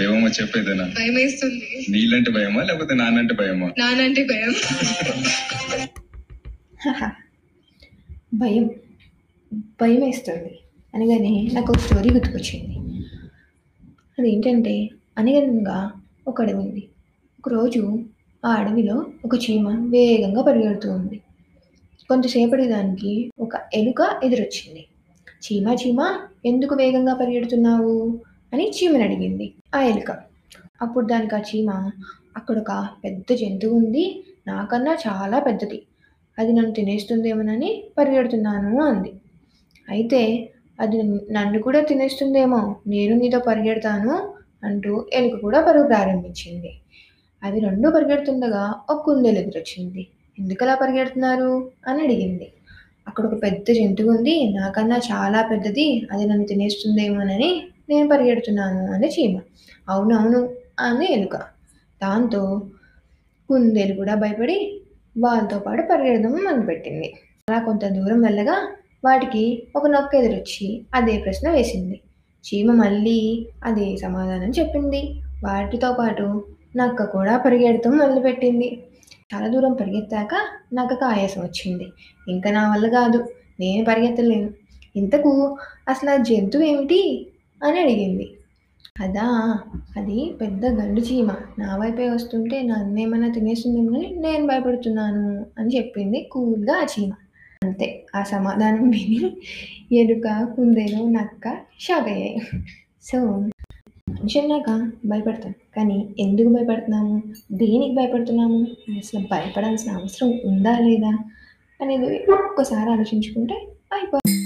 భయమో చెప్పేదేనా భయం వేస్తుంది నీళ్ళంటే భయమా లేకపోతే నాన్నంటే భయమా? నానంటే భయం. భయం భయం. వేస్తుంది అనగానే నాకు ఒక స్టోరీ గుర్తుకొచ్చింది. అదేంటంటే అనగనగా ఒక అడవి ఉంది. ఒకరోజు ఆ అడవిలో ఒక చీమ వేగంగా పరిగెడుతూ ఉంది. కొంతసేపటి దానికి ఒక ఎలుక ఎదురొచ్చింది. చీమ చీమ ఎందుకు వేగంగా పరిగెడుతున్నావు? అని చీమని అడిగింది. ఆ ఎలుక అప్పుడు దానికి ఆ చీమ? అక్కడ ఒక పెద్ద జంతువు ఉంది. నాకన్నా చాలా పెద్దది. అది నన్ను తినేస్తుందేమోనని పరిగెడుతున్నాను అంది. అయితే అది నన్ను కూడా తినేస్తుందేమో. నేను నీతో పరిగెడతాను అంటూ ఎలుక కూడా పరుగు ప్రారంభించింది. అవి రెండు పరిగెడుతుండగా ఒక కుందేలు ఎదురొచ్చింది. ఎందుకు అలా పరిగెడుతున్నారు? అని అడిగింది. అక్కడ ఒక పెద్ద జంతువు ఉంది. నాకన్నా చాలా పెద్దది. అది నన్ను తినేస్తుందేమోనని నేను పరిగెడుతున్నాను అని చీమ. అవునవును అని ఎలుక. దాంతో కుందేలు కూడా భయపడి వాళ్ళతో పాటు పరిగెడదాము మొదలుపెట్టింది. అలా కొంత దూరం వెళ్ళగా వాటికి ఒక నొక్క ఎదురొచ్చి అదే ప్రశ్న వేసింది. చీమ మళ్ళీ అదే సమాధానం చెప్పింది. వాటితో పాటు నక్క కూడా పరిగెడతాం మొదలుపెట్టింది. చాలా దూరం పరిగెత్తాక నక్కకు ఆయాసం వచ్చింది. ఇంకా నా వల్ల కాదు నేను పరిగెత్తలేను. ఇంతకు అసలు ఆ జంతువు ఏమిటి? అని అడిగింది. అదా అది పెద్ద గండు చీమ. నా వైపే వస్తుంటే నన్నేమైనా తినేస్తుందేమని నేను భయపడుతున్నాను అని చెప్పింది కూల్గా ఆ చీమ. అంతే ఆ సమాధానం విని ఎలుక కుందేలు నక్క షాక్ అయ్యాయి. సో మనిషి భయపడతాం. కానీ ఎందుకు భయపడుతున్నాము? దేనికి భయపడుతున్నాము? అసలు భయపడాల్సిన అవసరం ఉందా లేదా? అనేది ఒక్కసారి ఆలోచించుకుంటే అయిపోతుంది.